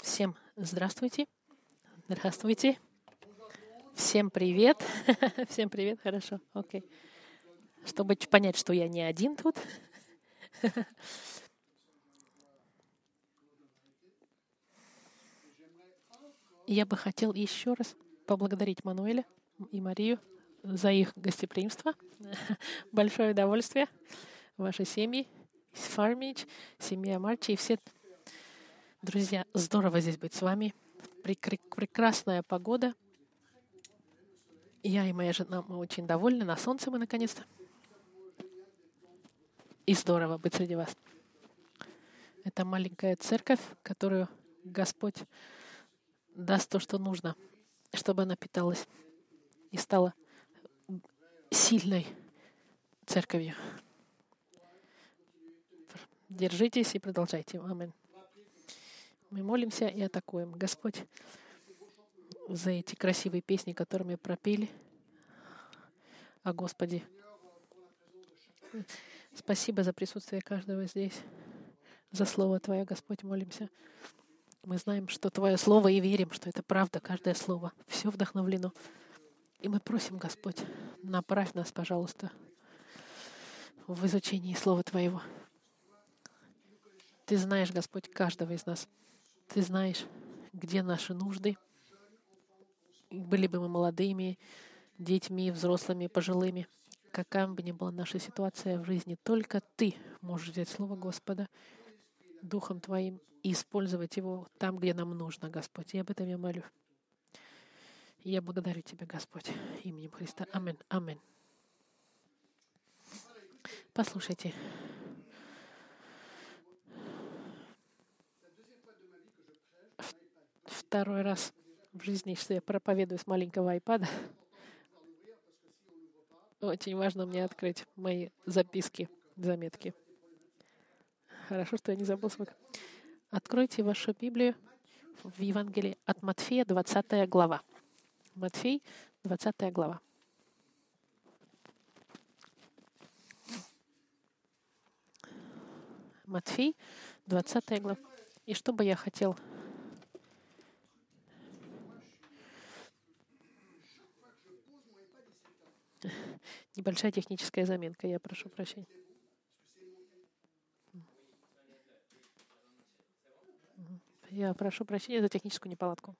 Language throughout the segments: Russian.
Всем здравствуйте. Здравствуйте. Всем привет. Всем привет, хорошо. Окей. Чтобы понять, что я не один тут. Я бы хотел еще раз поблагодарить Мануэля и Марию за их гостеприимство. Большое удовольствие. Ваши семьи, Фармич, семья Марчи и все Друзья, здорово здесь быть с вами. Прекрасная погода. Я и моя жена, мы очень довольны. На солнце мы наконец-то. И здорово быть среди вас. Это маленькая церковь, которую Господь даст то, что нужно, чтобы она питалась и стала сильной церковью. Держитесь и продолжайте. Аминь. Мы молимся и атакуем. Господь, за эти красивые песни, которые мы пропели о Господе. Спасибо за присутствие каждого здесь, за Слово Твое, Господь, молимся. Мы знаем, что Твое Слово, и верим, что это правда, каждое Слово. Все вдохновлено. И мы просим, Господь, направь нас, пожалуйста, в изучении Слова Твоего. Ты знаешь, Господь, каждого из нас — ты знаешь, где наши нужды. Были бы мы молодыми, детьми, взрослыми, пожилыми. Какая бы ни была наша ситуация в жизни, только Ты можешь взять Слово Господа Духом Твоим и использовать его там, где нам нужно, Господь. И об этом я молю. Я благодарю Тебя, Господь, именем Христа. Амин. Амин. Послушайте, второй раз в жизни, что я проповедую с маленького айпада. Очень важно мне открыть мои записки, заметки. Хорошо, что я не забыл свой. Откройте вашу Библию в Евангелии от Матфея, 20 глава. Матфей, 20 глава. Матфей, 20 глава. И что бы я хотел Небольшая техническая заминка, я прошу прощения. Я прошу прощения за техническую неполадку.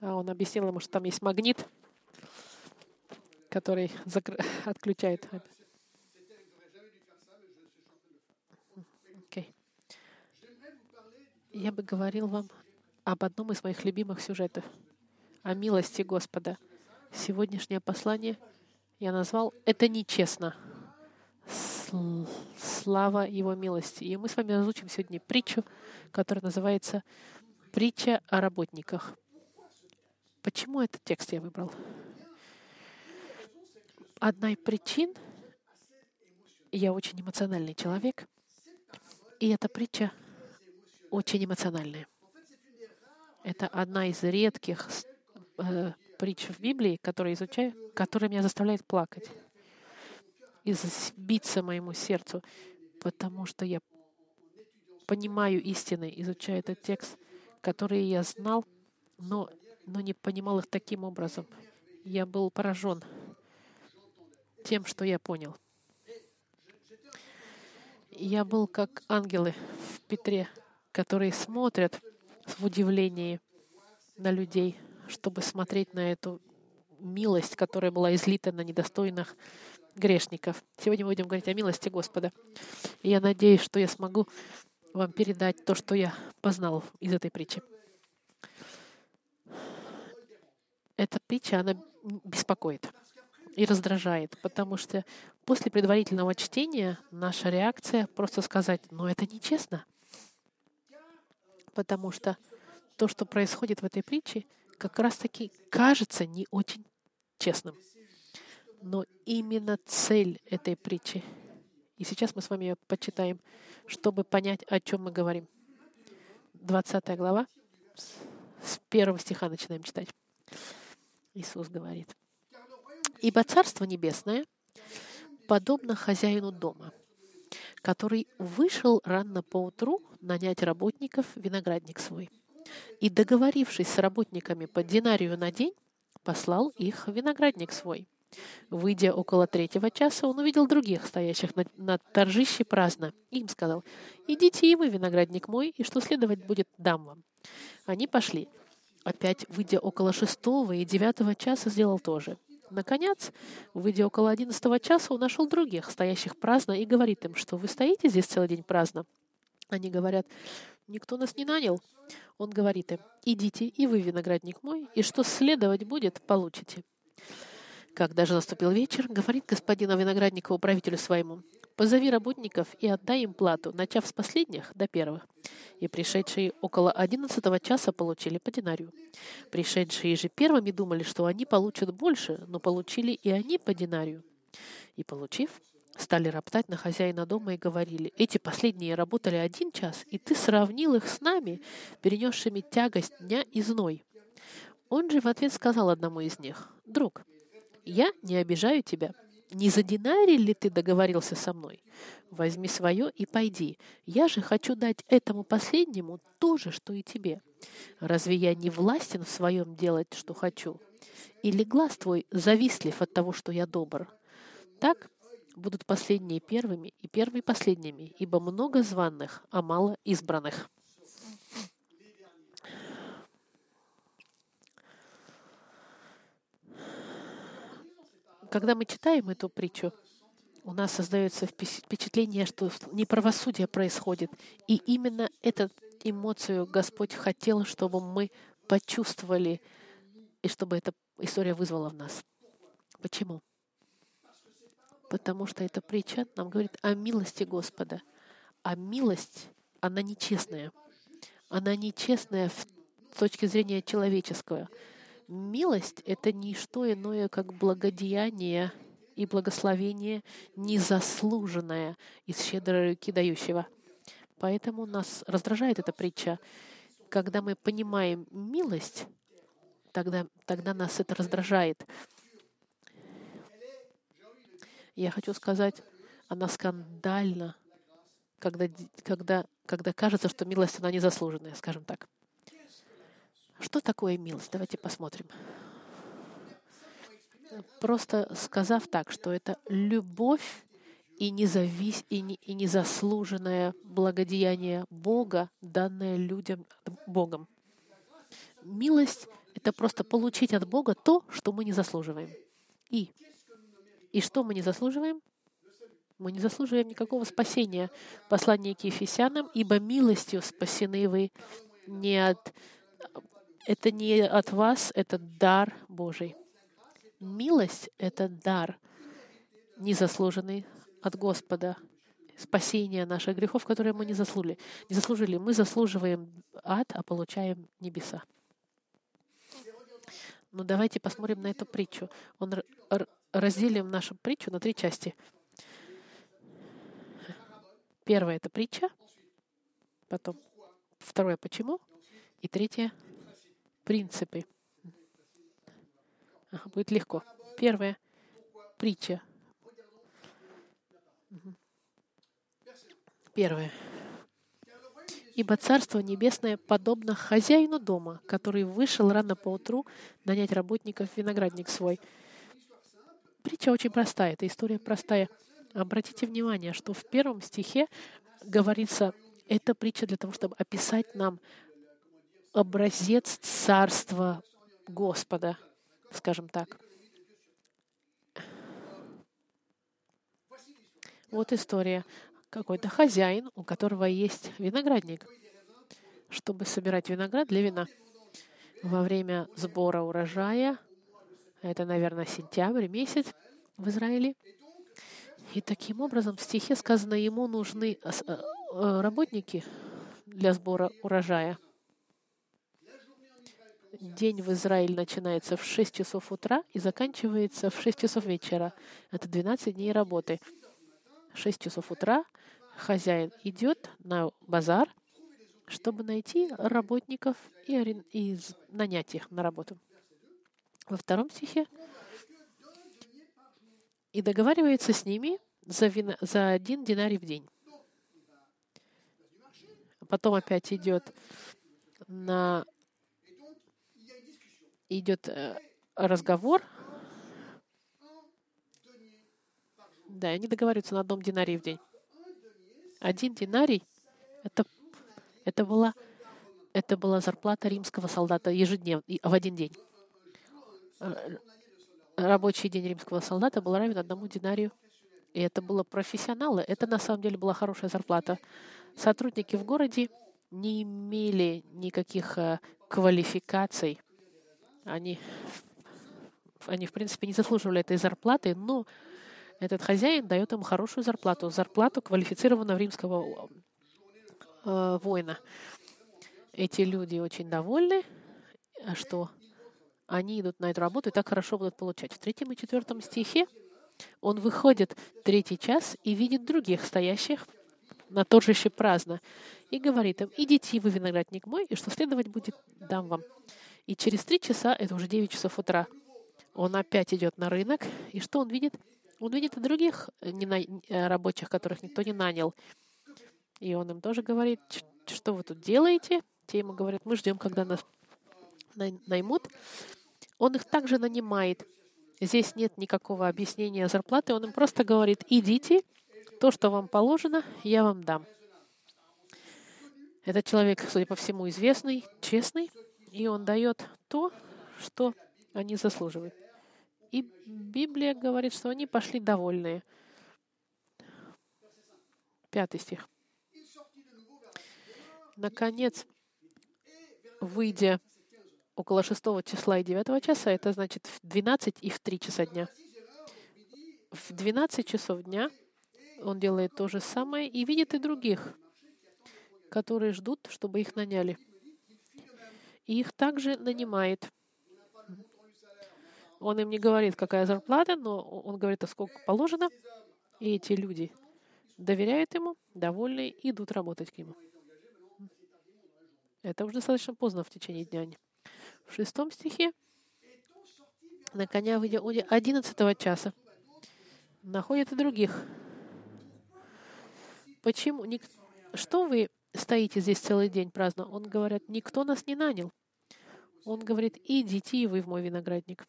А он объяснил ему, что там есть магнит, который закр... отключает. Okay. Я бы говорил вам об одном из моих любимых сюжетов — о милости Господа. Сегодняшнее послание я назвал «Это нечестно». Слава Его милости. И мы с вами разучим сегодня притчу, которая называется «Притча о работниках». Почему этот текст я выбрал? Одна из причин — я очень эмоциональный человек, и эта притча очень эмоциональная. Это одна из редких э, притч в Библии, которые изучаю, которые меня заставляют плакать и биться моему сердцу, потому что я понимаю истины, изучая этот текст, который я знал, но, но не понимал их таким образом. Я был поражен тем, что я понял. Я был как ангелы в Петре, которые смотрят в удивлении на людей — чтобы смотреть на эту милость, которая была излита на недостойных грешников. Сегодня мы будем говорить о милости Господа. И я надеюсь, что я смогу вам передать то, что я познал из этой притчи. Эта притча, она беспокоит и раздражает, потому что после предварительного чтения наша реакция просто сказать, ну это нечестно. Потому что то, что происходит в этой притче, как раз-таки кажется не очень честным. Но именно цель этой притчи. И сейчас мы с вами ее почитаем, чтобы понять, о чем мы говорим. 20 глава, с первого стиха начинаем читать. Иисус говорит. «Ибо Царство Небесное подобно хозяину дома, который вышел рано поутру нанять работников виноградник свой. И, договорившись с работниками по динарию на день, послал их виноградник свой. Выйдя около третьего часа, он увидел других, стоящих на, на торжище праздно, и им сказал, «Идите и вы, виноградник мой, и что следовать будет, дам вам». Они пошли. Опять, выйдя около шестого и девятого часа, сделал то же. Наконец, выйдя около одиннадцатого часа, он нашел других, стоящих праздно, и говорит им, что вы стоите здесь целый день праздно. Они говорят, никто нас не нанял. Он говорит им, идите, и вы, виноградник мой, и что следовать будет, получите. Когда же наступил вечер, говорит господин винограднику управителю своему, «Позови работников и отдай им плату, начав с последних до первых». И пришедшие около одиннадцатого часа получили по динарию. Пришедшие же первыми думали, что они получат больше, но получили и они по динарию. И получив, стали роптать на хозяина дома и говорили, «Эти последние работали один час, и ты сравнил их с нами, перенесшими тягость дня и зной». Он же в ответ сказал одному из них, «Друг, я не обижаю тебя. Не за динарий ли ты договорился со мной? Возьми свое и пойди. Я же хочу дать этому последнему то же, что и тебе. Разве я не властен в своем делать, что хочу? Или глаз твой завистлив от того, что я добр? Так будут последние первыми и первые последними, ибо много званных, а мало избранных. Когда мы читаем эту притчу, у нас создается впечатление, что неправосудие происходит. И именно эту эмоцию Господь хотел, чтобы мы почувствовали, и чтобы эта история вызвала в нас. Почему? Потому что эта притча нам говорит о милости Господа. А милость, она нечестная. Она нечестная с точки зрения человеческого. Милость — это не что иное, как благодеяние и благословение незаслуженное из щедрой руки дающего. Поэтому нас раздражает эта притча. Когда мы понимаем милость, тогда, тогда нас это раздражает. Я хочу сказать, она скандальна, когда, когда, когда кажется, что милость, она незаслуженная, скажем так. Что такое милость? Давайте посмотрим. Просто сказав так, что это любовь и, независ... и, не... и незаслуженное благодеяние Бога, данное людям Богом. Милость — это просто получить от Бога то, что мы не заслуживаем. И, и что мы не заслуживаем? Мы не заслуживаем никакого спасения. Послание к Ефесянам, ибо милостью спасены вы не от это не от вас, это дар Божий. Милость — это дар, незаслуженный от Господа. Спасение наших грехов, которые мы не заслужили. Не заслужили. Мы заслуживаем ад, а получаем небеса. Но давайте посмотрим на эту притчу. Он разделим нашу притчу на три части. Первая — это притча, потом второе — почему, и третье — принципы. Ага, будет легко. Первое. Притча. Первое. Ибо Царство Небесное подобно хозяину дома, который вышел рано поутру нанять работников в виноградник свой. Притча очень простая, эта история простая. Обратите внимание, что в первом стихе говорится, это притча для того, чтобы описать нам образец царства Господа, скажем так. Вот история. Какой-то хозяин, у которого есть виноградник, чтобы собирать виноград для вина. Во время сбора урожая, это, наверное, сентябрь месяц в Израиле, и таким образом в стихе сказано, ему нужны э, э, работники для сбора урожая — день в Израиле начинается в 6 часов утра и заканчивается в 6 часов вечера. Это 12 дней работы. 6 часов утра хозяин идет на базар, чтобы найти работников и, и нанять их на работу. Во втором стихе и договаривается с ними за, вина, за один динарий в день. потом опять идет на идет э, разговор. Да, они договариваются на одном динарии в день. Один динарий это, это, была, это была зарплата римского солдата ежедневно, в один день. Э, рабочий день римского солдата был равен одному динарию. И это было профессионалы. Это на самом деле была хорошая зарплата. Сотрудники в городе не имели никаких э, квалификаций. Они, они, в принципе, не заслуживали этой зарплаты, но этот хозяин дает им хорошую зарплату, зарплату квалифицированного римского э, воина. Эти люди очень довольны, что они идут на эту работу и так хорошо будут получать. В третьем и четвертом стихе он выходит третий час и видит других, стоящих на торжище праздно, и говорит им, идите вы, виноградник мой, и что следовать будет, дам вам. И через три часа, это уже девять часов утра, он опять идет на рынок, и что он видит? Он видит и других э, рабочих, которых никто не нанял. И он им тоже говорит, что вы тут делаете? Те ему говорят, мы ждем, когда нас наймут. Он их также нанимает. Здесь нет никакого объяснения зарплаты. Он им просто говорит, идите, то, что вам положено, я вам дам. Этот человек, судя по всему, известный, честный, и он дает то, что они заслуживают. И Библия говорит, что они пошли довольные. Пятый стих. Наконец, выйдя около шестого числа и девятого часа, это значит в 12 и в 3 часа дня. В 12 часов дня он делает то же самое и видит и других, которые ждут, чтобы их наняли. И их также нанимает. Он им не говорит, какая зарплата, но он говорит, а сколько положено. И эти люди доверяют ему, довольны, идут работать к нему. Это уже достаточно поздно в течение дня. В шестом стихе на коня выйдя одиннадцатого часа находят и других. Почему? Что вы стоите здесь целый день праздно? Он говорит, никто нас не нанял. Он говорит, идите вы в мой виноградник.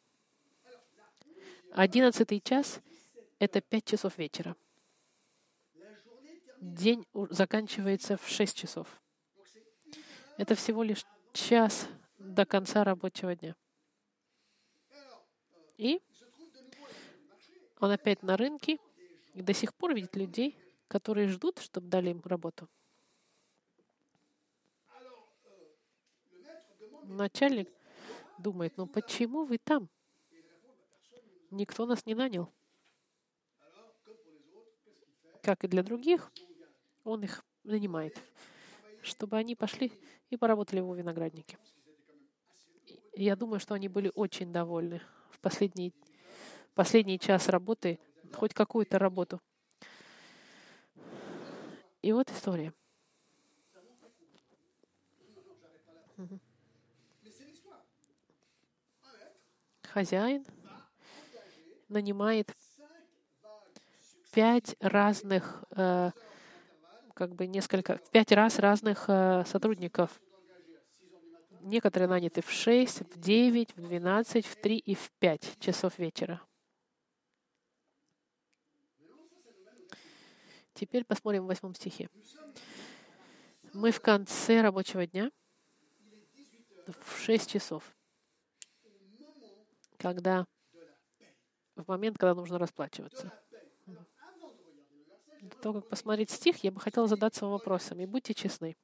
Одиннадцатый час — это пять часов вечера. День заканчивается в шесть часов. Это всего лишь час до конца рабочего дня. И он опять на рынке и до сих пор видит людей, которые ждут, чтобы дали им работу. Начальник думает, ну почему вы там? Никто нас не нанял. Как и для других, он их нанимает, чтобы они пошли и поработали в его винограднике. Я думаю, что они были очень довольны в последний, последний час работы, хоть какую-то работу. И вот история. Хозяин нанимает пять разных, э, как бы несколько, пять раз разных э, сотрудников Некоторые наняты в 6, в 9, в 12, в 3 и в 5 часов вечера. Теперь посмотрим в восьмом стихе. Мы в конце рабочего дня, в 6 часов, когда в момент, когда нужно расплачиваться. До того, как посмотреть стих, я бы хотела задаться вам вопросом. И будьте честны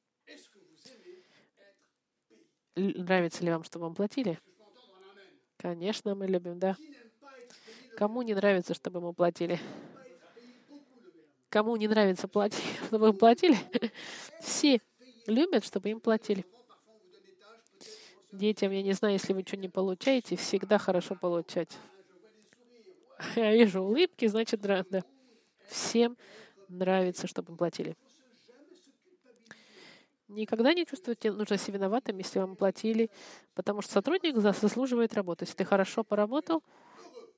нравится ли вам, чтобы вам платили? Конечно, мы любим, да. Кому не нравится, чтобы ему платили? Кому не нравится платить, чтобы им платили? Все любят, чтобы им платили. Детям, я не знаю, если вы что не получаете, всегда хорошо получать. Я вижу улыбки, значит, да. Всем нравится, чтобы платили. Никогда не чувствуйте нужно себя виноватым, если вам платили, потому что сотрудник заслуживает работы. Если ты хорошо поработал,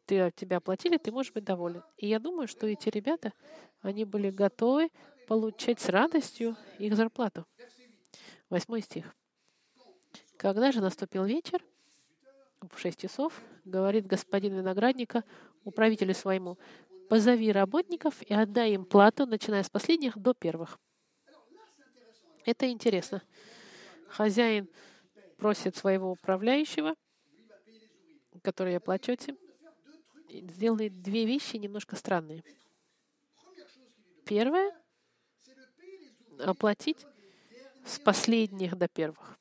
ты, тебя оплатили, ты можешь быть доволен. И я думаю, что эти ребята, они были готовы получать с радостью их зарплату. Восьмой стих. Когда же наступил вечер, в шесть часов, говорит господин виноградника управителю своему, позови работников и отдай им плату, начиная с последних до первых. Это интересно. Хозяин просит своего управляющего, который оплачиваете, сделает две вещи немножко странные. Первое — оплатить с последних до первых.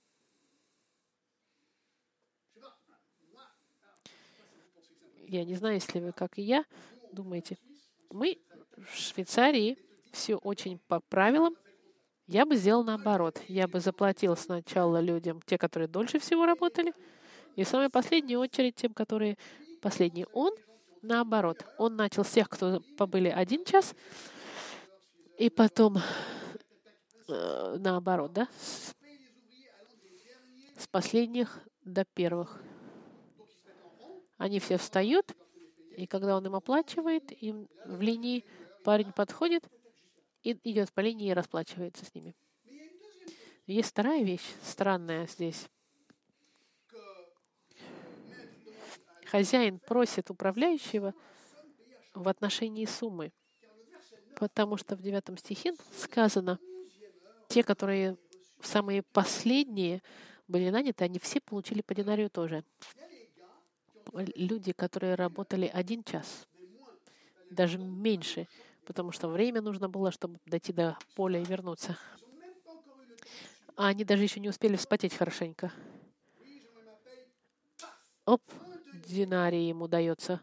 Я не знаю, если вы, как и я, думаете, мы в Швейцарии все очень по правилам. Я бы сделал наоборот. Я бы заплатил сначала людям, те, которые дольше всего работали, и в самой последней очередь тем, которые последний. Он наоборот. Он начал с тех, кто побыли один час, и потом э, наоборот, да, с, последних до первых. Они все встают, и когда он им оплачивает, им в линии парень подходит и идет по линии и расплачивается с ними. Есть вторая вещь, странная здесь. Хозяин просит управляющего в отношении суммы, потому что в девятом стихе сказано, те, которые самые последние были наняты, они все получили по динарию тоже люди, которые работали один час, даже меньше, потому что время нужно было, чтобы дойти до поля и вернуться. А они даже еще не успели вспотеть хорошенько. Оп, динарий ему дается,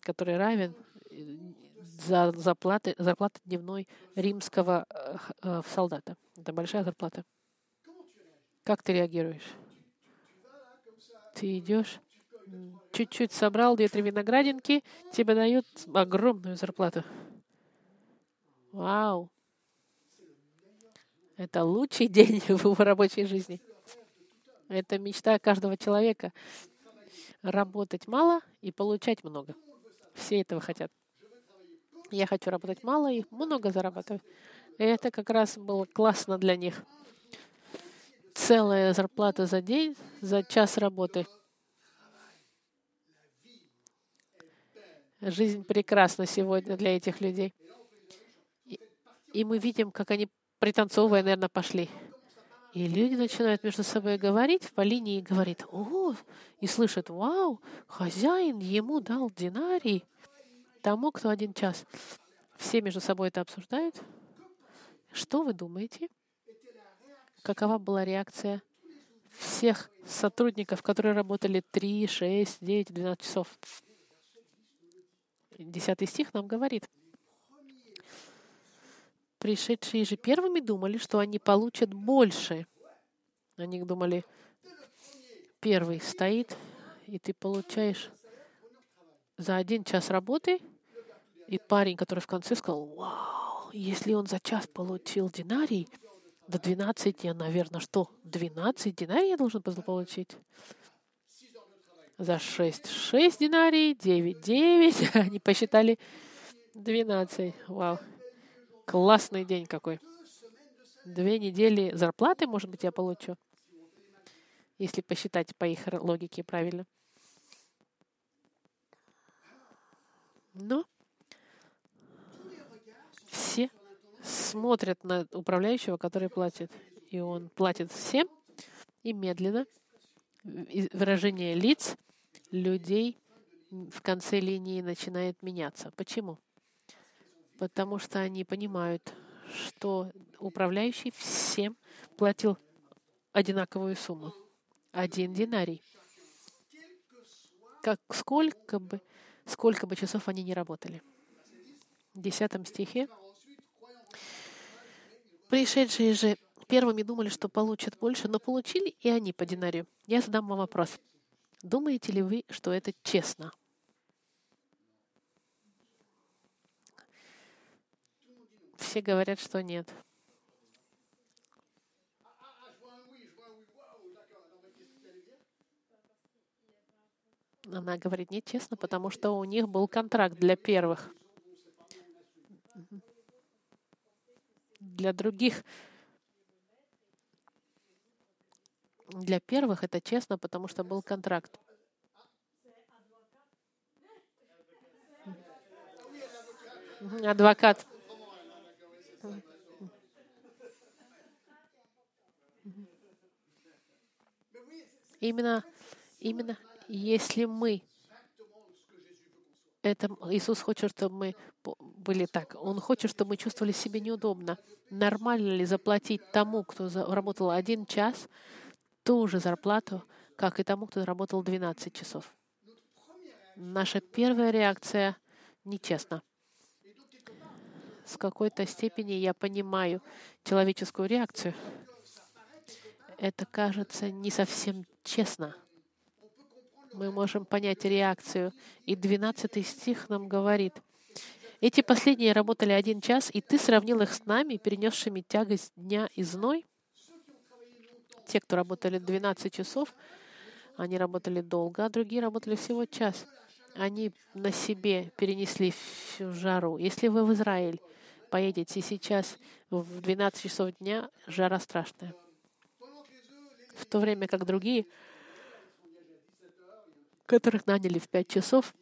который равен э, за зарплаты, зарплаты дневной римского э, э, солдата. Это большая зарплата. Как ты реагируешь? Ты идешь чуть-чуть собрал две-три виноградинки, тебе дают огромную зарплату. Вау! Это лучший день в его рабочей жизни. Это мечта каждого человека. Работать мало и получать много. Все этого хотят. Я хочу работать мало и много зарабатывать. И это как раз было классно для них. Целая зарплата за день, за час работы — Жизнь прекрасна сегодня для этих людей. И, мы видим, как они пританцовывая, наверное, пошли. И люди начинают между собой говорить по линии говорит, о, и слышат, вау, хозяин ему дал динарий тому, кто один час. Все между собой это обсуждают. Что вы думаете? Какова была реакция всех сотрудников, которые работали 3, 6, 9, 12 часов? Десятый стих нам говорит, пришедшие же первыми думали, что они получат больше. Они думали, первый стоит, и ты получаешь за один час работы, и парень, который в конце сказал, вау, если он за час получил динарий, до 12, я, наверное, что, 12 динарий я должен получить? За 6. 6 динарий, 9, 9. Они посчитали 12. Вау. Классный день какой. Две недели зарплаты, может быть, я получу. Если посчитать по их логике правильно. Но все смотрят на управляющего, который платит. И он платит всем и медленно. Выражение лиц — людей в конце линии начинает меняться. Почему? Потому что они понимают, что управляющий всем платил одинаковую сумму. Один динарий. Как сколько бы, сколько бы часов они не работали. В десятом стихе пришедшие же первыми думали, что получат больше, но получили и они по динарию. Я задам вам вопрос. Думаете ли вы, что это честно? Все говорят, что нет. Она говорит, нет, честно, потому что у них был контракт для первых. Для других, для первых это честно, потому что был контракт. Адвокат. Именно, именно если мы это Иисус хочет, чтобы мы были так. Он хочет, чтобы мы чувствовали себя неудобно. Нормально ли заплатить тому, кто работал один час, ту же зарплату, как и тому, кто работал 12 часов? Наша первая реакция — нечестно. С какой-то степени я понимаю человеческую реакцию. Это кажется не совсем честно мы можем понять реакцию. И 12 стих нам говорит, «Эти последние работали один час, и ты сравнил их с нами, перенесшими тягость дня и зной». Те, кто работали 12 часов, они работали долго, а другие работали всего час. Они на себе перенесли всю жару. Если вы в Израиль поедете сейчас в 12 часов дня, жара страшная. В то время как другие которых наняли в пять часов.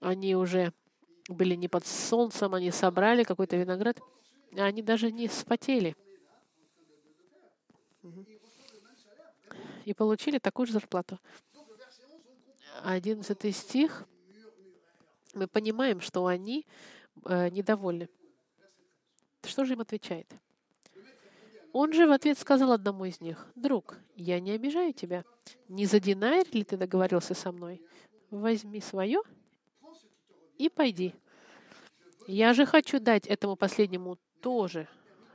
Они уже были не под солнцем, они собрали какой-то виноград, а они даже не спотели. И получили такую же зарплату. Одиннадцатый стих. Мы понимаем, что они э, недовольны. Что же им отвечает? Он же в ответ сказал одному из них, «Друг, я не обижаю тебя. Не за динарь ли ты договорился со мной? Возьми свое и пойди. Я же хочу дать этому последнему то же,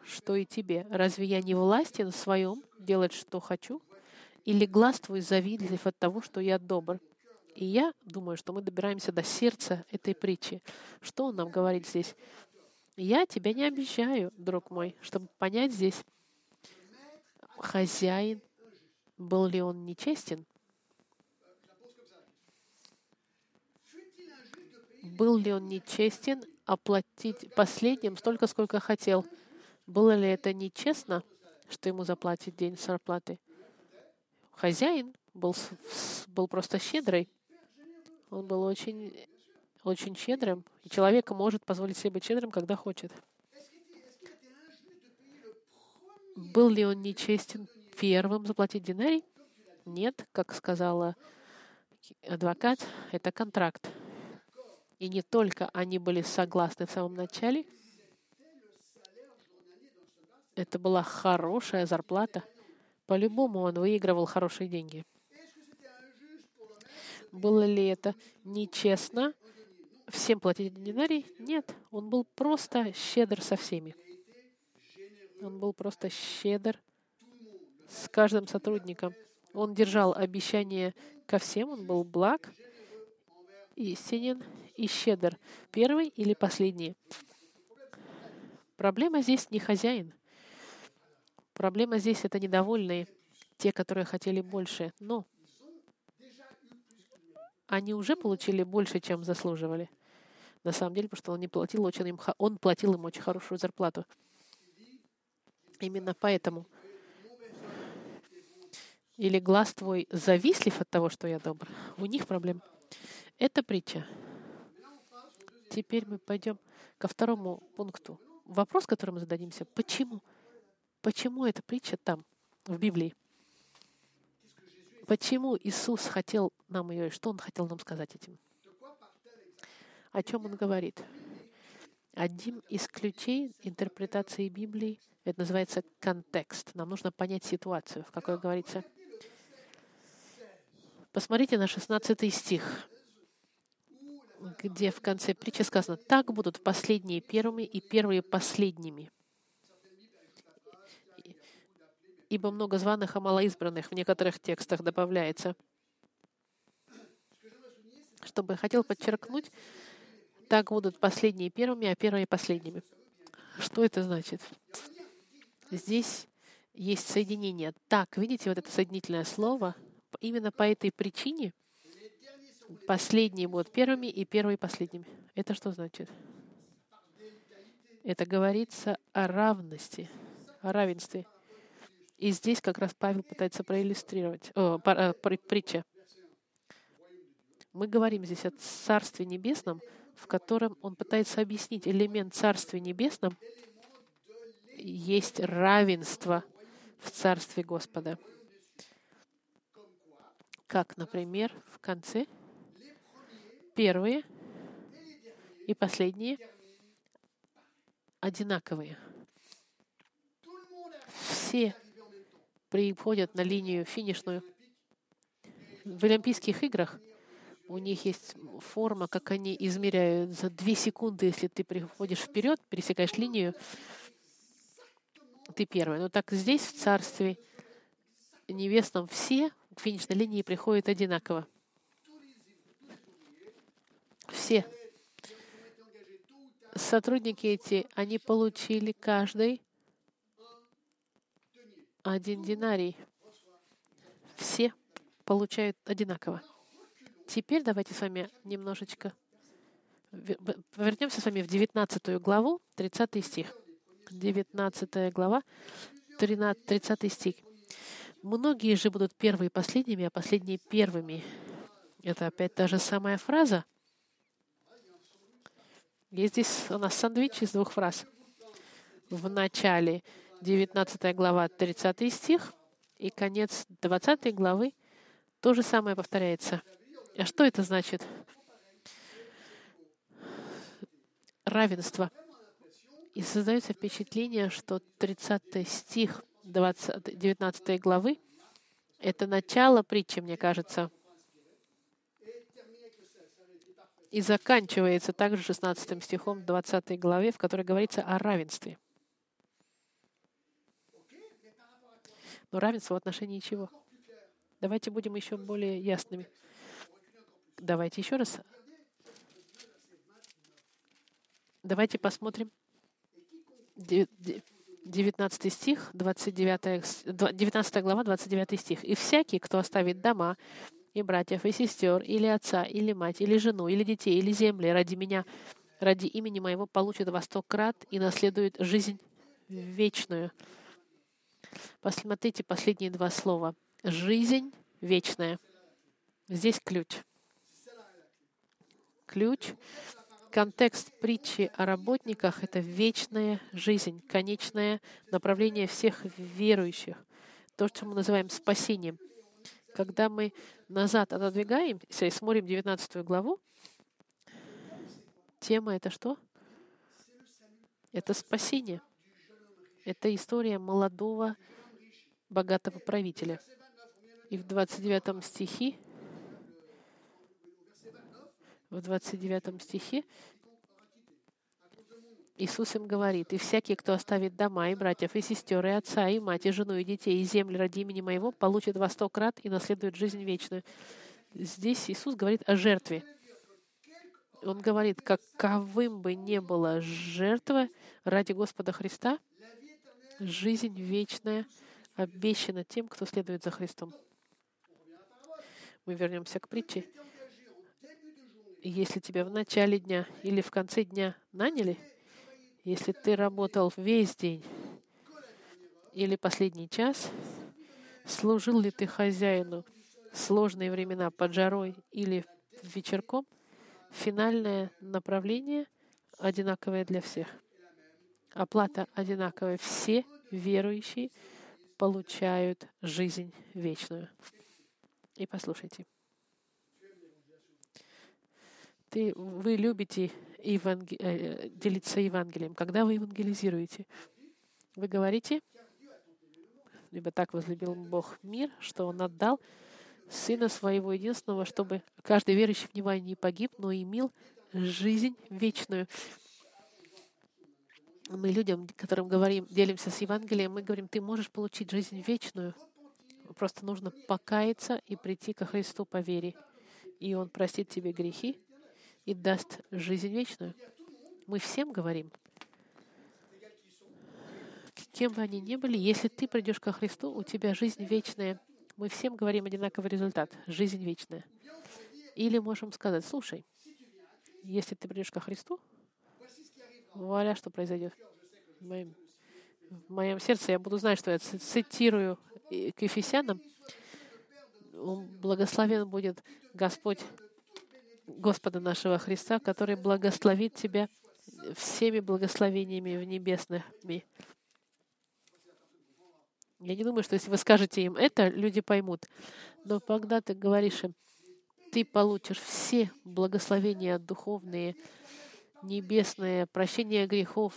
что и тебе. Разве я не властен в своем делать, что хочу? Или глаз завидлив от того, что я добр?» И я думаю, что мы добираемся до сердца этой притчи. Что он нам говорит здесь? Я тебя не обещаю, друг мой, чтобы понять здесь, хозяин, был ли он нечестен? Был ли он нечестен оплатить последним столько, сколько хотел? Было ли это нечестно, что ему заплатить день зарплаты? Хозяин был, был просто щедрый. Он был очень, очень щедрым. И человек может позволить себе быть щедрым, когда хочет. Был ли он нечестен первым заплатить динарий? Нет, как сказала адвокат, это контракт. И не только они были согласны в самом начале, это была хорошая зарплата. По-любому он выигрывал хорошие деньги. Было ли это нечестно всем платить динарий? Нет, он был просто щедр со всеми. Он был просто щедр с каждым сотрудником. Он держал обещание ко всем, он был благ, истинен и щедр. Первый или последний. Проблема здесь не хозяин. Проблема здесь — это недовольные, те, которые хотели больше. Но они уже получили больше, чем заслуживали. На самом деле, потому что он не платил очень им, он платил им очень хорошую зарплату. Именно поэтому или глаз твой завислив от того, что я добр, у них проблем. Это притча. Теперь мы пойдем ко второму пункту. Вопрос, который мы зададимся, почему? Почему эта притча там, в Библии? Почему Иисус хотел нам ее, и что Он хотел нам сказать этим? О чем Он говорит? Один из ключей интерпретации Библии это называется контекст. Нам нужно понять ситуацию, в какой говорится. Посмотрите на 16 стих, где в конце притчи сказано, «Так будут последние первыми и первые последними». Ибо много званых, а мало избранных в некоторых текстах добавляется. Чтобы хотел подчеркнуть, так будут последние первыми, а первые последними. Что это значит? Здесь есть соединение. Так, видите, вот это соединительное слово, именно по этой причине последние будут первыми и первые последними. Это что значит? Это говорится о равности, о равенстве. И здесь как раз Павел пытается проиллюстрировать, по, при, притча. Мы говорим здесь о Царстве Небесном, в котором он пытается объяснить элемент Царствия Небесном, есть равенство в Царстве Господа. Как, например, в конце первые и последние одинаковые. Все приходят на линию финишную. В Олимпийских играх у них есть форма, как они измеряют за две секунды, если ты приходишь вперед, пересекаешь линию, ты первый. Но так здесь, в Царстве Небесном, все к финишной линии приходят одинаково. Все. Сотрудники эти, они получили каждый один динарий. Все получают одинаково. Теперь давайте с вами немножечко вернемся с вами в 19 главу, 30 стих. 19 глава, 13, 30 стих. Многие же будут первые последними, а последние первыми. Это опять та же самая фраза. Есть здесь у нас сандвич из двух фраз. В начале 19 глава, 30 стих, и конец 20 главы то же самое повторяется. А что это значит? Равенство. И создается впечатление, что 30 стих 20, 19 главы — это начало притчи, мне кажется. И заканчивается также 16 стихом 20 главе, в которой говорится о равенстве. Но равенство в отношении чего? Давайте будем еще более ясными. Давайте еще раз. Давайте посмотрим 19 стих, 29, 19 глава, 29 стих. «И всякий, кто оставит дома, и братьев, и сестер, или отца, или мать, или жену, или детей, или земли ради меня, ради имени моего, получит во сто крат и наследует жизнь вечную». Посмотрите последние два слова. «Жизнь вечная». Здесь ключ. Ключ Контекст притчи о работниках — это вечная жизнь, конечное направление всех верующих, то, что мы называем спасением. Когда мы назад отодвигаемся и смотрим 19 главу, тема — это что? Это спасение. Это история молодого, богатого правителя. И в 29 стихе в 29 стихе Иисус им говорит, «И всякий, кто оставит дома, и братьев, и сестер, и отца, и мать, и жену, и детей, и земли ради имени Моего, получит во сто крат и наследует жизнь вечную». Здесь Иисус говорит о жертве. Он говорит, каковым бы ни была жертва ради Господа Христа, жизнь вечная обещана тем, кто следует за Христом. Мы вернемся к притче если тебя в начале дня или в конце дня наняли, если ты работал весь день или последний час, служил ли ты хозяину в сложные времена под жарой или вечерком, финальное направление одинаковое для всех. Оплата одинаковая. Все верующие получают жизнь вечную. И послушайте ты, вы любите еванг... Э, делиться Евангелием. Когда вы евангелизируете, вы говорите, либо так возлюбил Бог мир, что Он отдал Сына Своего Единственного, чтобы каждый верующий в Него не погиб, но имел жизнь вечную. Мы людям, которым говорим, делимся с Евангелием, мы говорим, ты можешь получить жизнь вечную. Просто нужно покаяться и прийти ко Христу по вере. И Он простит тебе грехи, и даст жизнь вечную. Мы всем говорим, кем бы они ни были, если ты придешь ко Христу, у тебя жизнь вечная. Мы всем говорим одинаковый результат — жизнь вечная. Или можем сказать, слушай, если ты придешь ко Христу, Вуаля, что произойдет. В моем, сердце я буду знать, что я цитирую к Ефесянам. Благословен будет Господь Господа нашего Христа, который благословит тебя всеми благословениями в небесных. Я не думаю, что если вы скажете им это, люди поймут. Но когда ты говоришь им, ты получишь все благословения духовные, небесные, прощение грехов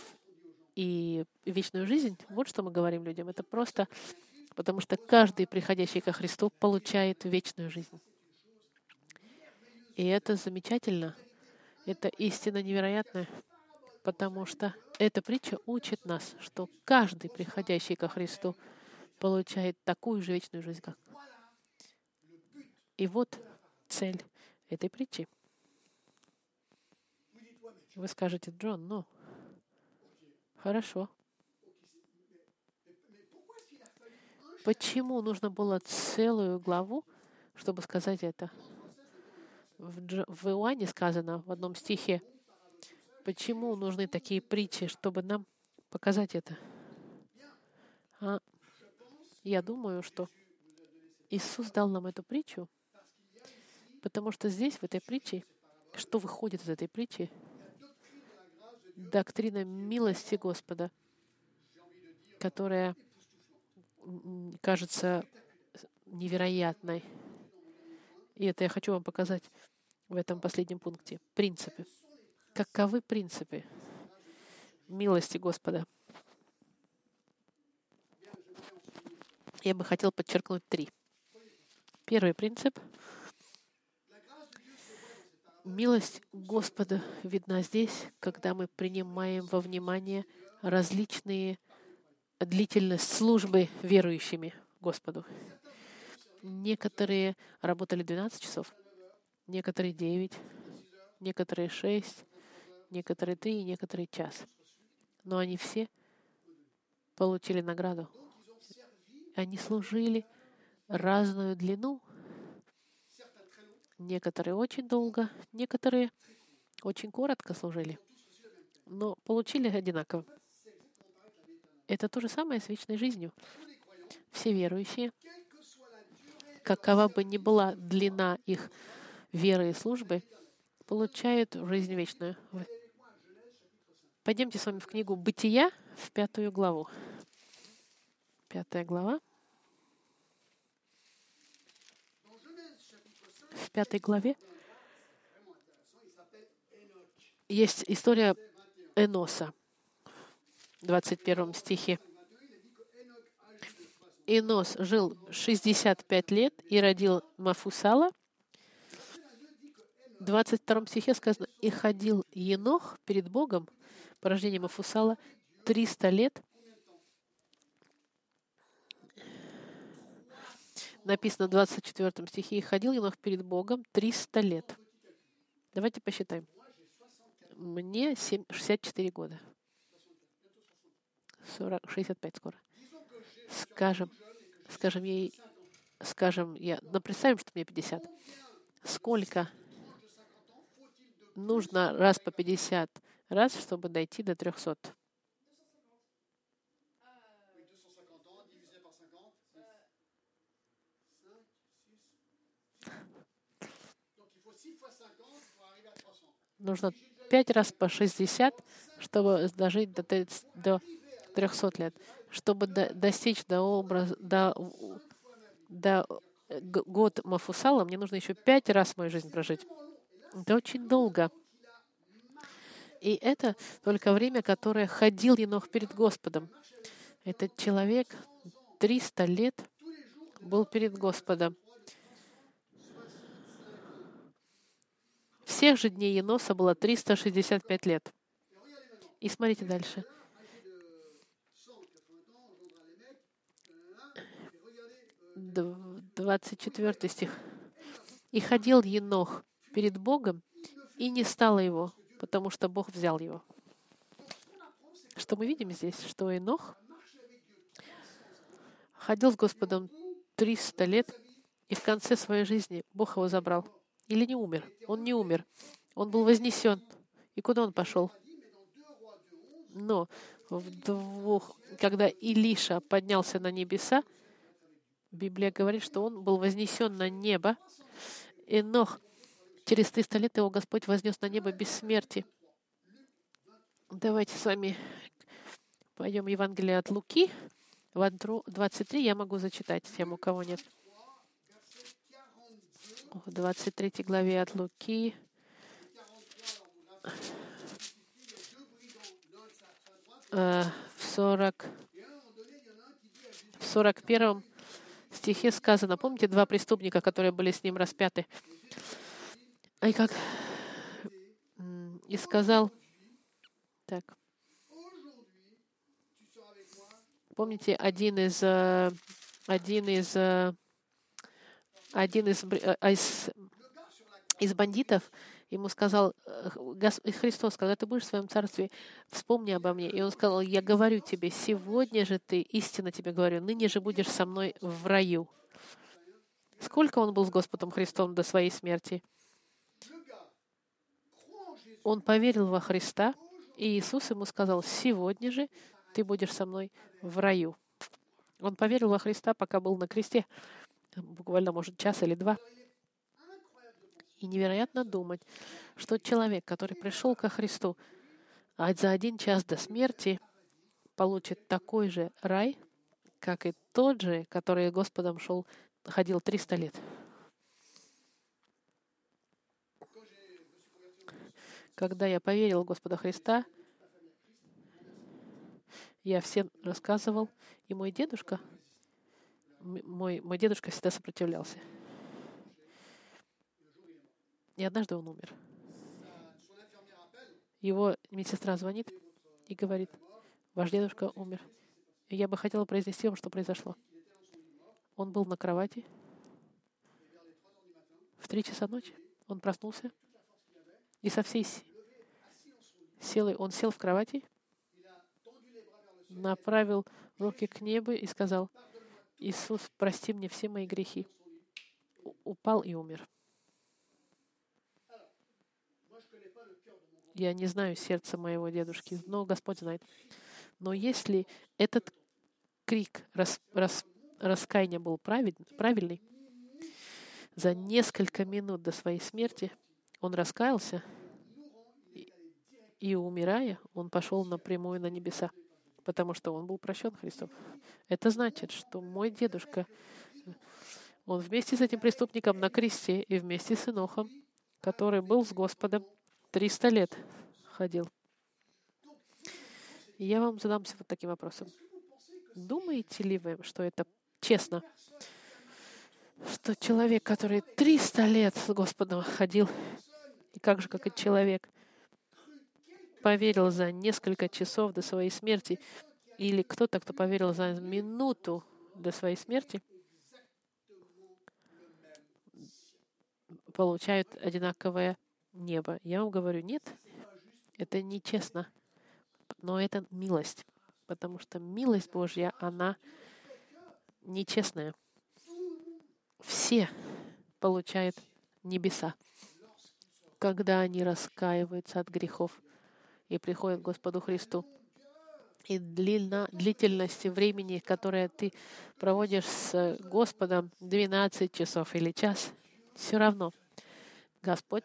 и вечную жизнь, вот что мы говорим людям. Это просто потому, что каждый, приходящий ко Христу, получает вечную жизнь. И это замечательно. Это истина невероятная, потому что эта притча учит нас, что каждый, приходящий ко Христу, получает такую же вечную жизнь, как. И вот цель этой притчи. Вы скажете, Джон, ну, хорошо. Почему нужно было целую главу, чтобы сказать это? В, Дж... в Иоанне сказано в одном стихе, почему нужны такие притчи, чтобы нам показать это. А я думаю, что Иисус дал нам эту притчу, потому что здесь, в этой притче, что выходит из этой притчи? Доктрина милости Господа, которая кажется невероятной. И это я хочу вам показать в этом последнем пункте. Принципы. Каковы принципы милости Господа? Я бы хотел подчеркнуть три. Первый принцип. Милость Господа видна здесь, когда мы принимаем во внимание различные длительность службы верующими Господу. Некоторые работали 12 часов, некоторые 9, некоторые 6, некоторые 3 и некоторые час. Но они все получили награду. Они служили разную длину. Некоторые очень долго, некоторые очень коротко служили, но получили одинаково. Это то же самое с вечной жизнью. Все верующие, какова бы ни была длина их веры и службы, получают жизнь вечную. Пойдемте с вами в книгу «Бытия» в пятую главу. Пятая глава. В пятой главе есть история Эноса. 21 стихе. Инос жил 65 лет и родил Мафусала. В 22 стихе сказано, «И ходил Енох перед Богом по рождению Мафусала 300 лет». Написано в 24 стихе, «И ходил Енох перед Богом 300 лет». Давайте посчитаем. Мне 7, 64 года. 40, 65 скоро. Скажем, скажем ей, скажем, я, ну, представим, что мне 50. Сколько нужно раз по 50 раз, чтобы дойти до 300? Нужно пять раз по 60, чтобы дожить до, 30, до 300 лет, чтобы до, достичь до образа, до, до год Мафусала, мне нужно еще пять раз мою жизнь прожить. Это очень долго. И это только время, которое ходил Енох перед Господом. Этот человек 300 лет был перед Господом. Всех же дней Еноса было 365 лет. И смотрите дальше. 24 стих. «И ходил Енох перед Богом, и не стало его, потому что Бог взял его». Что мы видим здесь? Что Енох ходил с Господом 300 лет, и в конце своей жизни Бог его забрал. Или не умер. Он не умер. Он был вознесен. И куда он пошел? Но в двух, когда Илиша поднялся на небеса, Библия говорит, что он был вознесен на небо. Энох через 300 лет его Господь вознес на небо без смерти. Давайте с вами пойдем Евангелие от Луки. В 23 я могу зачитать тем, у кого нет. В 23 главе от Луки. Э, в 40, в 41 стихе сказано, помните, два преступника, которые были с ним распяты? И как и сказал, так, помните, один из э, один из э, один из, э, из, из бандитов ему сказал, Христос, когда ты будешь в своем царстве, вспомни обо мне. И он сказал, я говорю тебе, сегодня же ты, истинно тебе говорю, ныне же будешь со мной в раю. Сколько он был с Господом Христом до своей смерти? Он поверил во Христа, и Иисус ему сказал, сегодня же ты будешь со мной в раю. Он поверил во Христа, пока был на кресте, буквально, может, час или два. И невероятно думать, что человек, который пришел ко Христу, а за один час до смерти получит такой же рай, как и тот же, который Господом шел, ходил 300 лет. Когда я поверил в Господа Христа, я всем рассказывал, и мой дедушка, мой, мой дедушка всегда сопротивлялся. И однажды он умер. Его медсестра звонит и говорит, ваш дедушка умер. И я бы хотела произнести вам, что произошло. Он был на кровати. В три часа ночи он проснулся и со всей силой он сел в кровати, направил руки к небу и сказал, «Иисус, прости мне все мои грехи». Упал и умер. Я не знаю сердца моего дедушки, но Господь знает. Но если этот крик рас, рас, раскаяния был правильный, за несколько минут до своей смерти он раскаялся, и, и умирая, он пошел напрямую на небеса, потому что он был прощен Христом. Это значит, что мой дедушка, он вместе с этим преступником на кресте и вместе с Инохом, который был с Господом, 300 лет ходил. Я вам задамся вот таким вопросом. Думаете ли вы, что это честно? Что человек, который 300 лет с Господом ходил, и как же, как и человек, поверил за несколько часов до своей смерти, или кто-то, кто поверил за минуту до своей смерти, получают одинаковое небо. Я вам говорю, нет, это нечестно, но это милость, потому что милость Божья, она нечестная. Все получают небеса, когда они раскаиваются от грехов и приходят к Господу Христу. И длина, длительности времени, которое ты проводишь с Господом, 12 часов или час, все равно Господь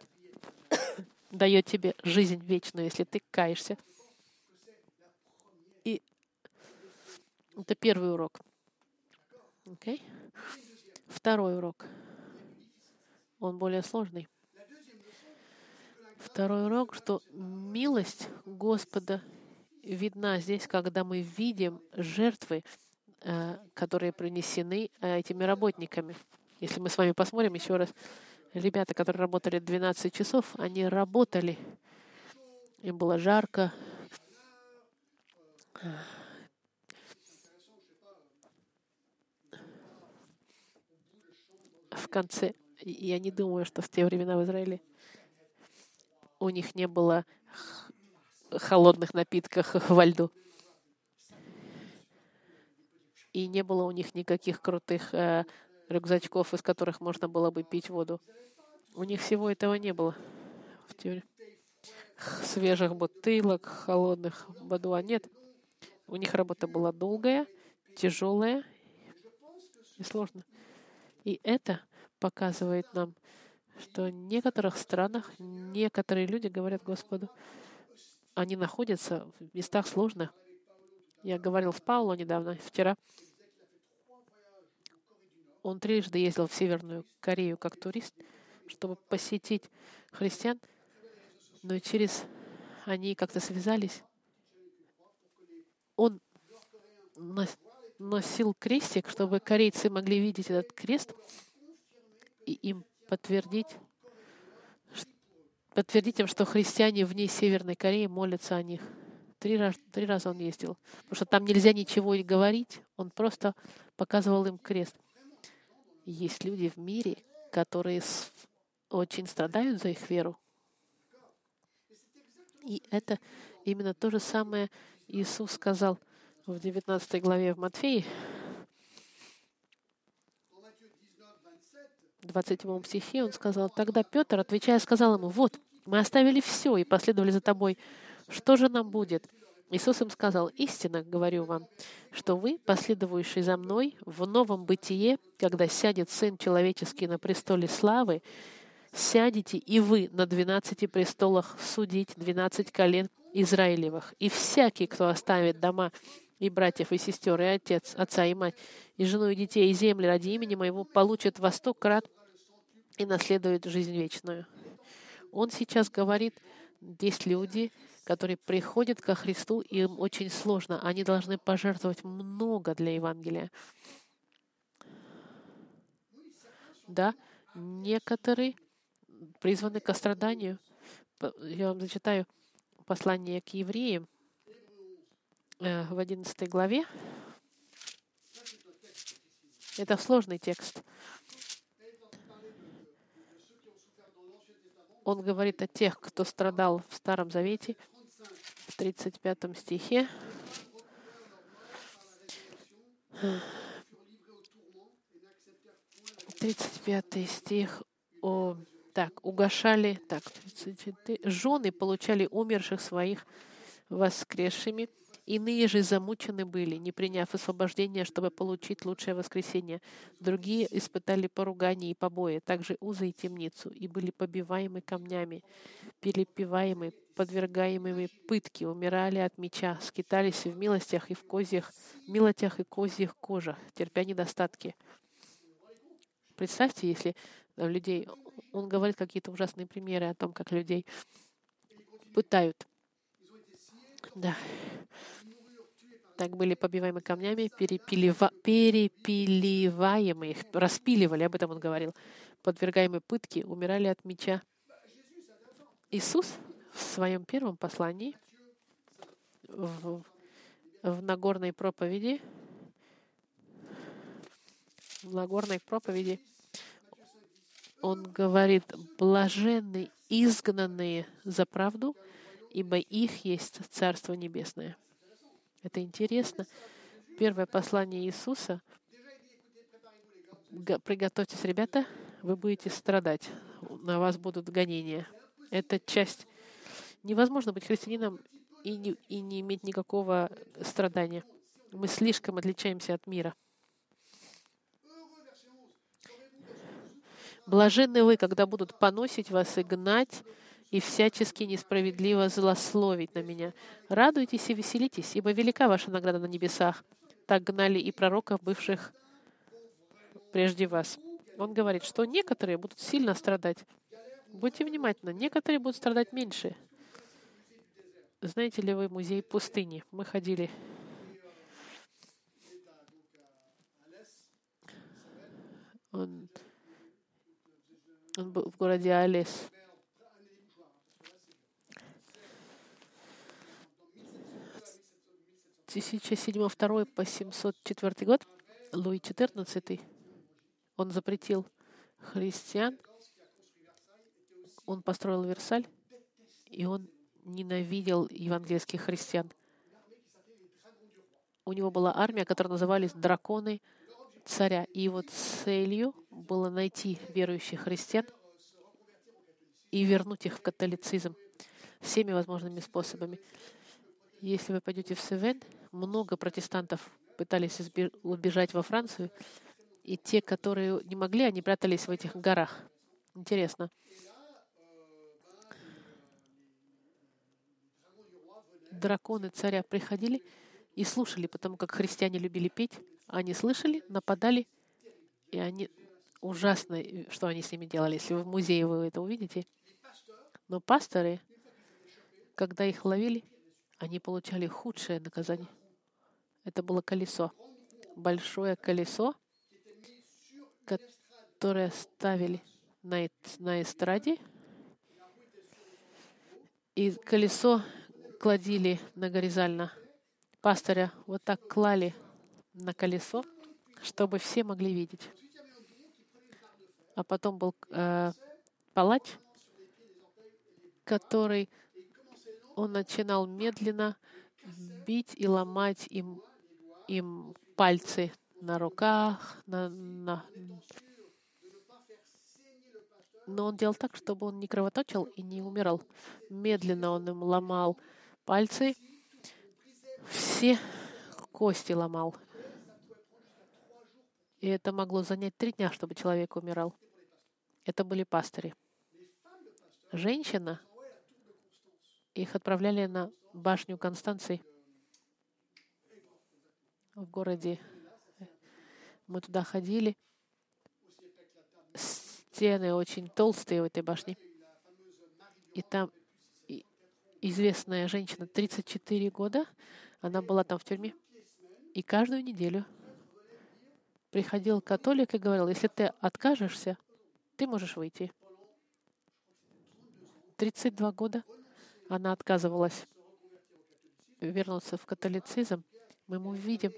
дает тебе жизнь вечную, если ты каешься. И это первый урок. Okay? Второй урок. Он более сложный. Второй урок, что милость Господа видна здесь, когда мы видим жертвы, э, которые принесены э, этими работниками. Если мы с вами посмотрим еще раз, ребята, которые работали 12 часов, они работали. Им было жарко. В конце, я не думаю, что в те времена в Израиле у них не было холодных напитков во льду. И не было у них никаких крутых э, рюкзачков, из которых можно было бы пить воду. У них всего этого не было в теории. свежих бутылок, холодных бадуа. Нет. У них работа была долгая, тяжелая и сложная. И это показывает нам, что в некоторых странах некоторые люди говорят Господу, они находятся в местах сложных. Я говорил с Пауло недавно, вчера. Он трижды ездил в Северную Корею как турист, чтобы посетить христиан, но через они как-то связались. Он носил крестик, чтобы корейцы могли видеть этот крест и им подтвердить, подтвердить им, что христиане вне Северной Кореи молятся о них. Три раза, три раза он ездил. Потому что там нельзя ничего и говорить. Он просто показывал им крест. Есть люди в мире, которые очень страдают за их веру. И это именно то же самое Иисус сказал в 19 главе в Матфеи, 27 стихе, он сказал, тогда Петр, отвечая, сказал ему, вот, мы оставили все и последовали за тобой. Что же нам будет? Иисус им сказал, истинно говорю вам, что вы, последовавшие за мной, в новом бытие, когда сядет Сын Человеческий на престоле славы, сядете и вы на двенадцати престолах судить двенадцать колен Израилевых. И всякий, кто оставит дома и братьев, и сестер, и отец, отца и мать, и жену, и детей, и земли ради имени моего, получит во сто крат и наследует жизнь вечную. Он сейчас говорит, есть люди, которые приходят ко Христу, им очень сложно. Они должны пожертвовать много для Евангелия. Да, некоторые призваны к страданию. Я вам зачитаю послание к евреям в 11 главе. Это сложный текст. Он говорит о тех, кто страдал в Старом Завете, в 35 стихе. 35 стих о так, угошали, так, 34, жены получали умерших своих воскресшими, иные же замучены были, не приняв освобождения, чтобы получить лучшее воскресение. Другие испытали поругание и побои, также узы и темницу, и были побиваемы камнями, перепиваемы, подвергаемыми пытки, умирали от меча, скитались в милостях и в козьих, милотях и козьих кожах, терпя недостатки. Представьте, если людей он говорит какие-то ужасные примеры о том, как людей пытают. Да. Так были побиваемы камнями, перепилива, перепиливаемые, распиливали, об этом он говорил, подвергаемые пытки, умирали от меча. Иисус в своем первом послании, в, в Нагорной проповеди, в Нагорной проповеди он говорит, блаженны изгнанные за правду, ибо их есть Царство Небесное. Это интересно. Первое послание Иисуса. Приготовьтесь, ребята, вы будете страдать. На вас будут гонения. Это часть. Невозможно быть христианином и не, и не иметь никакого страдания. Мы слишком отличаемся от мира. Блаженны вы, когда будут поносить вас и гнать, и всячески несправедливо злословить на меня. Радуйтесь и веселитесь, ибо велика ваша награда на небесах. Так гнали и пророков, бывших прежде вас. Он говорит, что некоторые будут сильно страдать. Будьте внимательны, некоторые будут страдать меньше. Знаете ли вы музей пустыни? Мы ходили он он был в городе Алис. С 1072 по 704 год Луи XIV он запретил христиан, он построил Версаль, и он ненавидел евангельских христиан. У него была армия, которая назывались драконы царя. И его целью было найти верующих христиан и вернуть их в католицизм. всеми возможными способами. Если вы пойдете в Севен, много протестантов пытались убежать во Францию, и те, которые не могли, они прятались в этих горах. Интересно. Драконы царя приходили и слушали, потому как христиане любили петь. Они слышали, нападали, и они ужасно, что они с ними делали. Если вы в музее вы это увидите. Но пасторы, когда их ловили, они получали худшее наказание. Это было колесо. Большое колесо, которое ставили на, на эстраде. И колесо кладили на горизонтально. Пастыря вот так клали на колесо, чтобы все могли видеть. А потом был э, палач, который он начинал медленно бить и ломать им, им пальцы на руках, на, на... но он делал так, чтобы он не кровоточил и не умирал. Медленно он им ломал пальцы, все кости ломал. И это могло занять три дня, чтобы человек умирал. Это были пастыри. Женщина, их отправляли на башню Констанции в городе. Мы туда ходили. Стены очень толстые в этой башне. И там известная женщина, 34 года, она была там в тюрьме. И каждую неделю приходил католик и говорил, если ты откажешься, ты можешь выйти. 32 года она отказывалась вернуться в католицизм. Мы ему видим,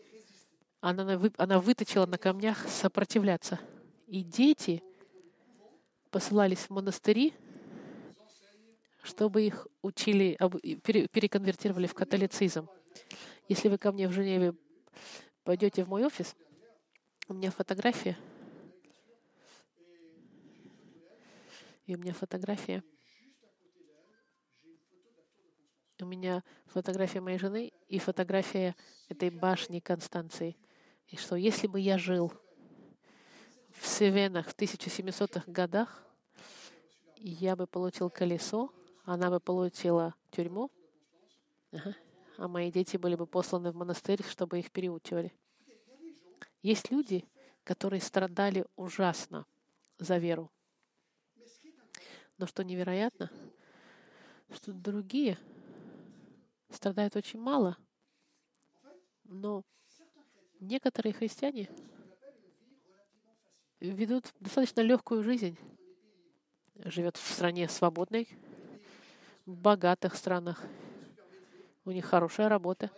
она, она выточила на камнях сопротивляться. И дети посылались в монастыри, чтобы их учили, переконвертировали в католицизм. Если вы ко мне в Женеве пойдете в мой офис, у меня фотография — И у меня фотография. У меня фотография моей жены и фотография этой башни Констанции. И что если бы я жил в Севенах в 1700-х годах, я бы получил колесо, она бы получила тюрьму, а мои дети были бы посланы в монастырь, чтобы их переучивали. Есть люди, которые страдали ужасно за веру. Но что невероятно, что другие страдают очень мало. Но некоторые христиане ведут достаточно легкую жизнь, живет в стране свободной, в богатых странах. У них хорошая работа.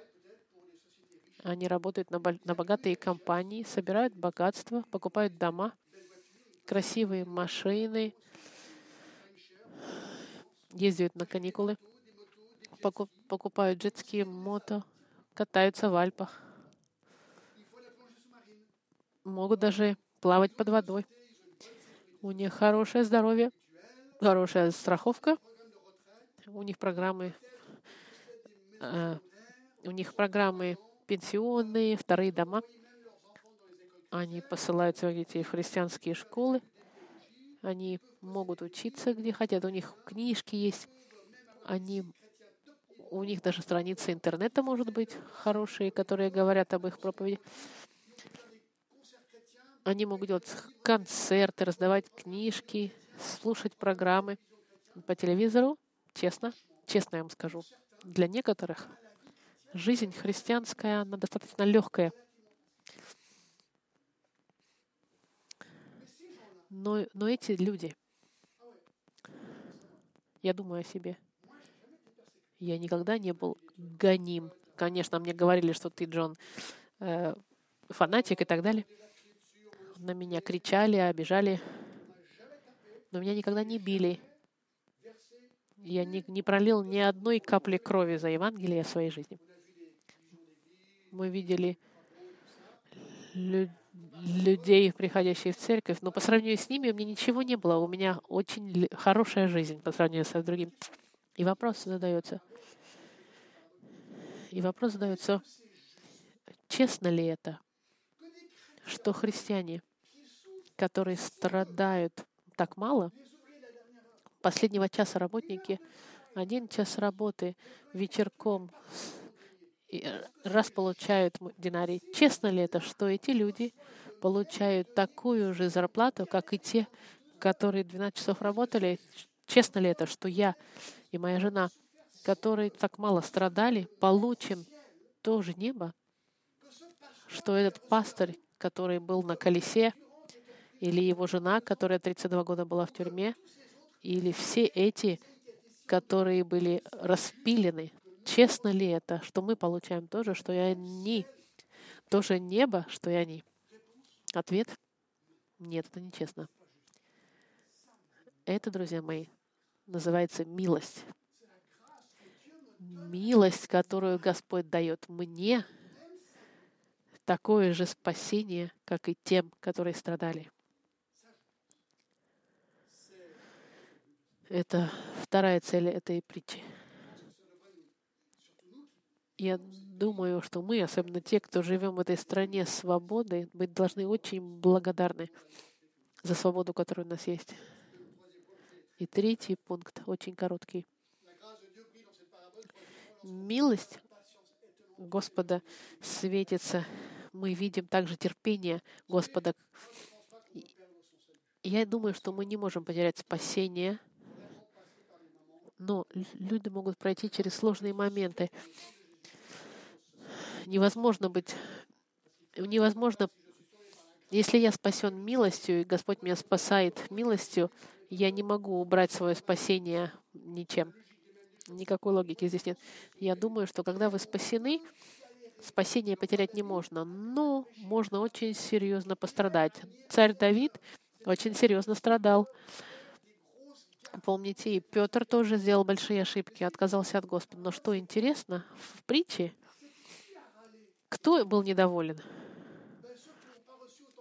Они работают на, на богатые компании, собирают богатство, покупают дома, красивые машины, ездят на каникулы, покупают джетские мото, катаются в Альпах. Могут даже плавать под водой. У них хорошее здоровье, хорошая страховка. У них программы, э, у них программы пенсионные, вторые дома. Они посылают своих детей в христианские школы. Они могут учиться, где хотят. У них книжки есть. Они, у них даже страницы интернета, может быть, хорошие, которые говорят об их проповеди. Они могут делать концерты, раздавать книжки, слушать программы по телевизору. Честно, честно я вам скажу, для некоторых жизнь христианская, она достаточно легкая. Но, но эти люди, я думаю о себе. Я никогда не был гоним. Конечно, мне говорили, что ты, Джон, э, фанатик и так далее. На меня кричали, обижали. Но меня никогда не били. Я не, не пролил ни одной капли крови за Евангелие в своей жизни. Мы видели людей, людей, приходящих в церковь, но по сравнению с ними у меня ничего не было. У меня очень хорошая жизнь по сравнению с другим. И вопрос задается. И вопрос задается, честно ли это, что христиане, которые страдают так мало, последнего часа работники, один час работы вечерком раз получают динарий. Честно ли это, что эти люди получают такую же зарплату, как и те, которые 12 часов работали? Честно ли это, что я и моя жена, которые так мало страдали, получим то же небо, что этот пастырь, который был на колесе, или его жена, которая 32 года была в тюрьме, или все эти, которые были распилены. Честно ли это, что мы получаем то же, что и они? То же небо, что и они? Ответ — нет, это нечестно. Это, друзья мои, называется милость. Милость, которую Господь дает мне, такое же спасение, как и тем, которые страдали. Это вторая цель этой притчи. Я думаю, что мы, особенно те, кто живем в этой стране свободы, быть должны очень благодарны за свободу, которая у нас есть. И третий пункт, очень короткий. Милость Господа светится. Мы видим также терпение Господа. Я думаю, что мы не можем потерять спасение — но люди могут пройти через сложные моменты. Невозможно быть, невозможно, если я спасен милостью, и Господь меня спасает милостью, я не могу убрать свое спасение ничем. Никакой логики здесь нет. Я думаю, что когда вы спасены, спасение потерять не можно, но можно очень серьезно пострадать. Царь Давид очень серьезно страдал. Помните, и Петр тоже сделал большие ошибки, отказался от Господа. Но что интересно, в притче, кто был недоволен?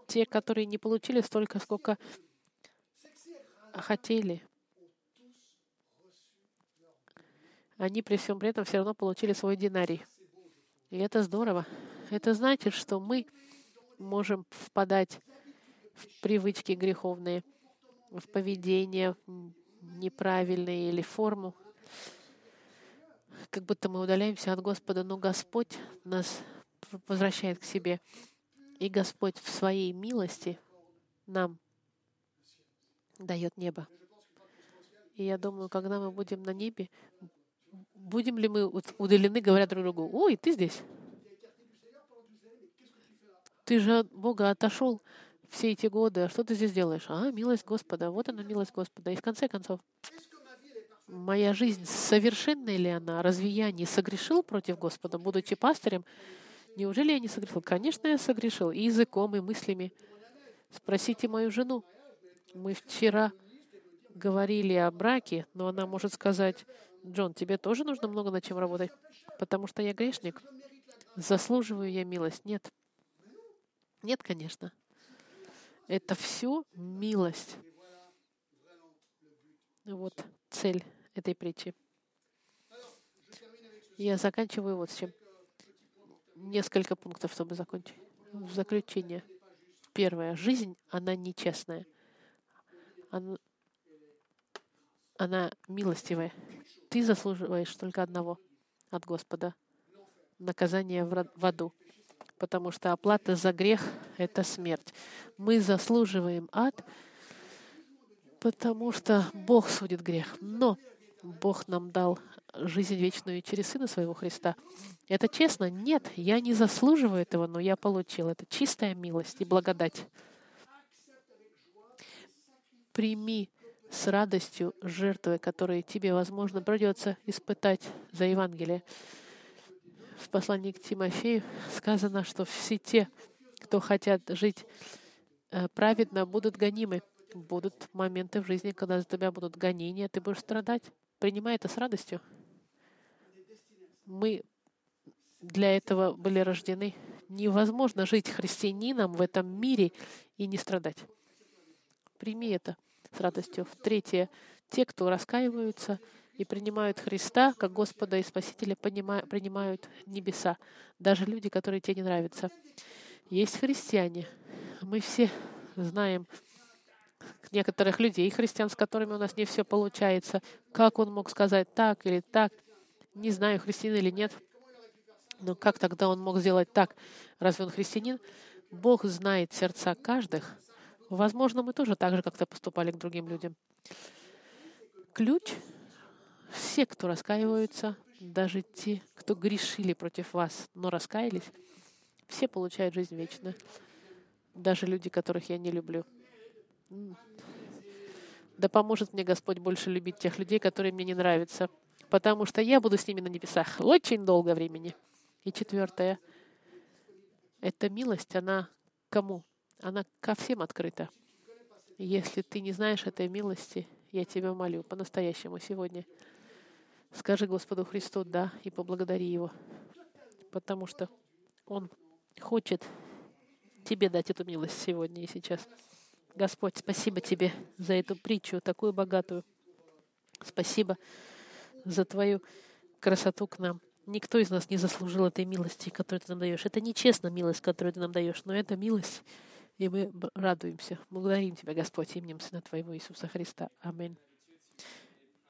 Те, которые не получили столько, сколько хотели. Они при всем при этом все равно получили свой динарий. И это здорово. Это значит, что мы можем впадать в привычки греховные, в поведение, неправильные или форму, как будто мы удаляемся от Господа, но Господь нас возвращает к себе. И Господь в своей милости нам дает небо. И я думаю, когда мы будем на небе, будем ли мы удалены, говоря друг другу, «Ой, ты здесь? Ты же от Бога отошел все эти годы, а что ты здесь делаешь? А, милость Господа, вот она милость Господа. И в конце концов, моя жизнь, совершенная ли она? Разве я не согрешил против Господа, будучи пастырем? Неужели я не согрешил? Конечно, я согрешил и языком, и мыслями. Спросите мою жену. Мы вчера говорили о браке, но она может сказать, Джон, тебе тоже нужно много над чем работать, потому что я грешник. Заслуживаю я милость? Нет. Нет, конечно. Это все милость. Вот цель этой притчи. Я заканчиваю вот с чем. Несколько пунктов, чтобы закончить. В заключение. Первое. Жизнь, она нечестная. Она, она милостивая. Ты заслуживаешь только одного от Господа. Наказание в аду потому что оплата за грех — это смерть. Мы заслуживаем ад, потому что Бог судит грех. Но Бог нам дал жизнь вечную через Сына Своего Христа. Это честно? Нет, я не заслуживаю этого, но я получил. Это чистая милость и благодать. Прими с радостью жертвы, которые тебе, возможно, придется испытать за Евангелие в послании к Тимофею сказано, что все те, кто хотят жить э, праведно, будут гонимы. Будут моменты в жизни, когда за тебя будут гонения, ты будешь страдать. Принимай это с радостью. Мы для этого были рождены. Невозможно жить христианином в этом мире и не страдать. Прими это с радостью. В третье, те, кто раскаиваются и принимают Христа как Господа и Спасителя, принимают небеса. Даже люди, которые тебе не нравятся. Есть христиане. Мы все знаем некоторых людей, христиан, с которыми у нас не все получается. Как он мог сказать так или так? Не знаю, христианин или нет. Но как тогда он мог сделать так? Разве он христианин? Бог знает сердца каждых. Возможно, мы тоже так же как-то поступали к другим людям. Ключ — все, кто раскаиваются, даже те, кто грешили против вас, но раскаялись, все получают жизнь вечную. Даже люди, которых я не люблю. Да поможет мне Господь больше любить тех людей, которые мне не нравятся, потому что я буду с ними на небесах очень долго времени. И четвертое. Эта милость, она кому? Она ко всем открыта. Если ты не знаешь этой милости, я тебя молю по-настоящему сегодня. Скажи Господу Христу «да» и поблагодари Его, потому что Он хочет тебе дать эту милость сегодня и сейчас. Господь, спасибо Тебе за эту притчу, такую богатую. Спасибо за Твою красоту к нам. Никто из нас не заслужил этой милости, которую Ты нам даешь. Это нечестно милость, которую Ты нам даешь, но это милость, и мы радуемся. Благодарим Тебя, Господь, именем Сына Твоего Иисуса Христа. Аминь.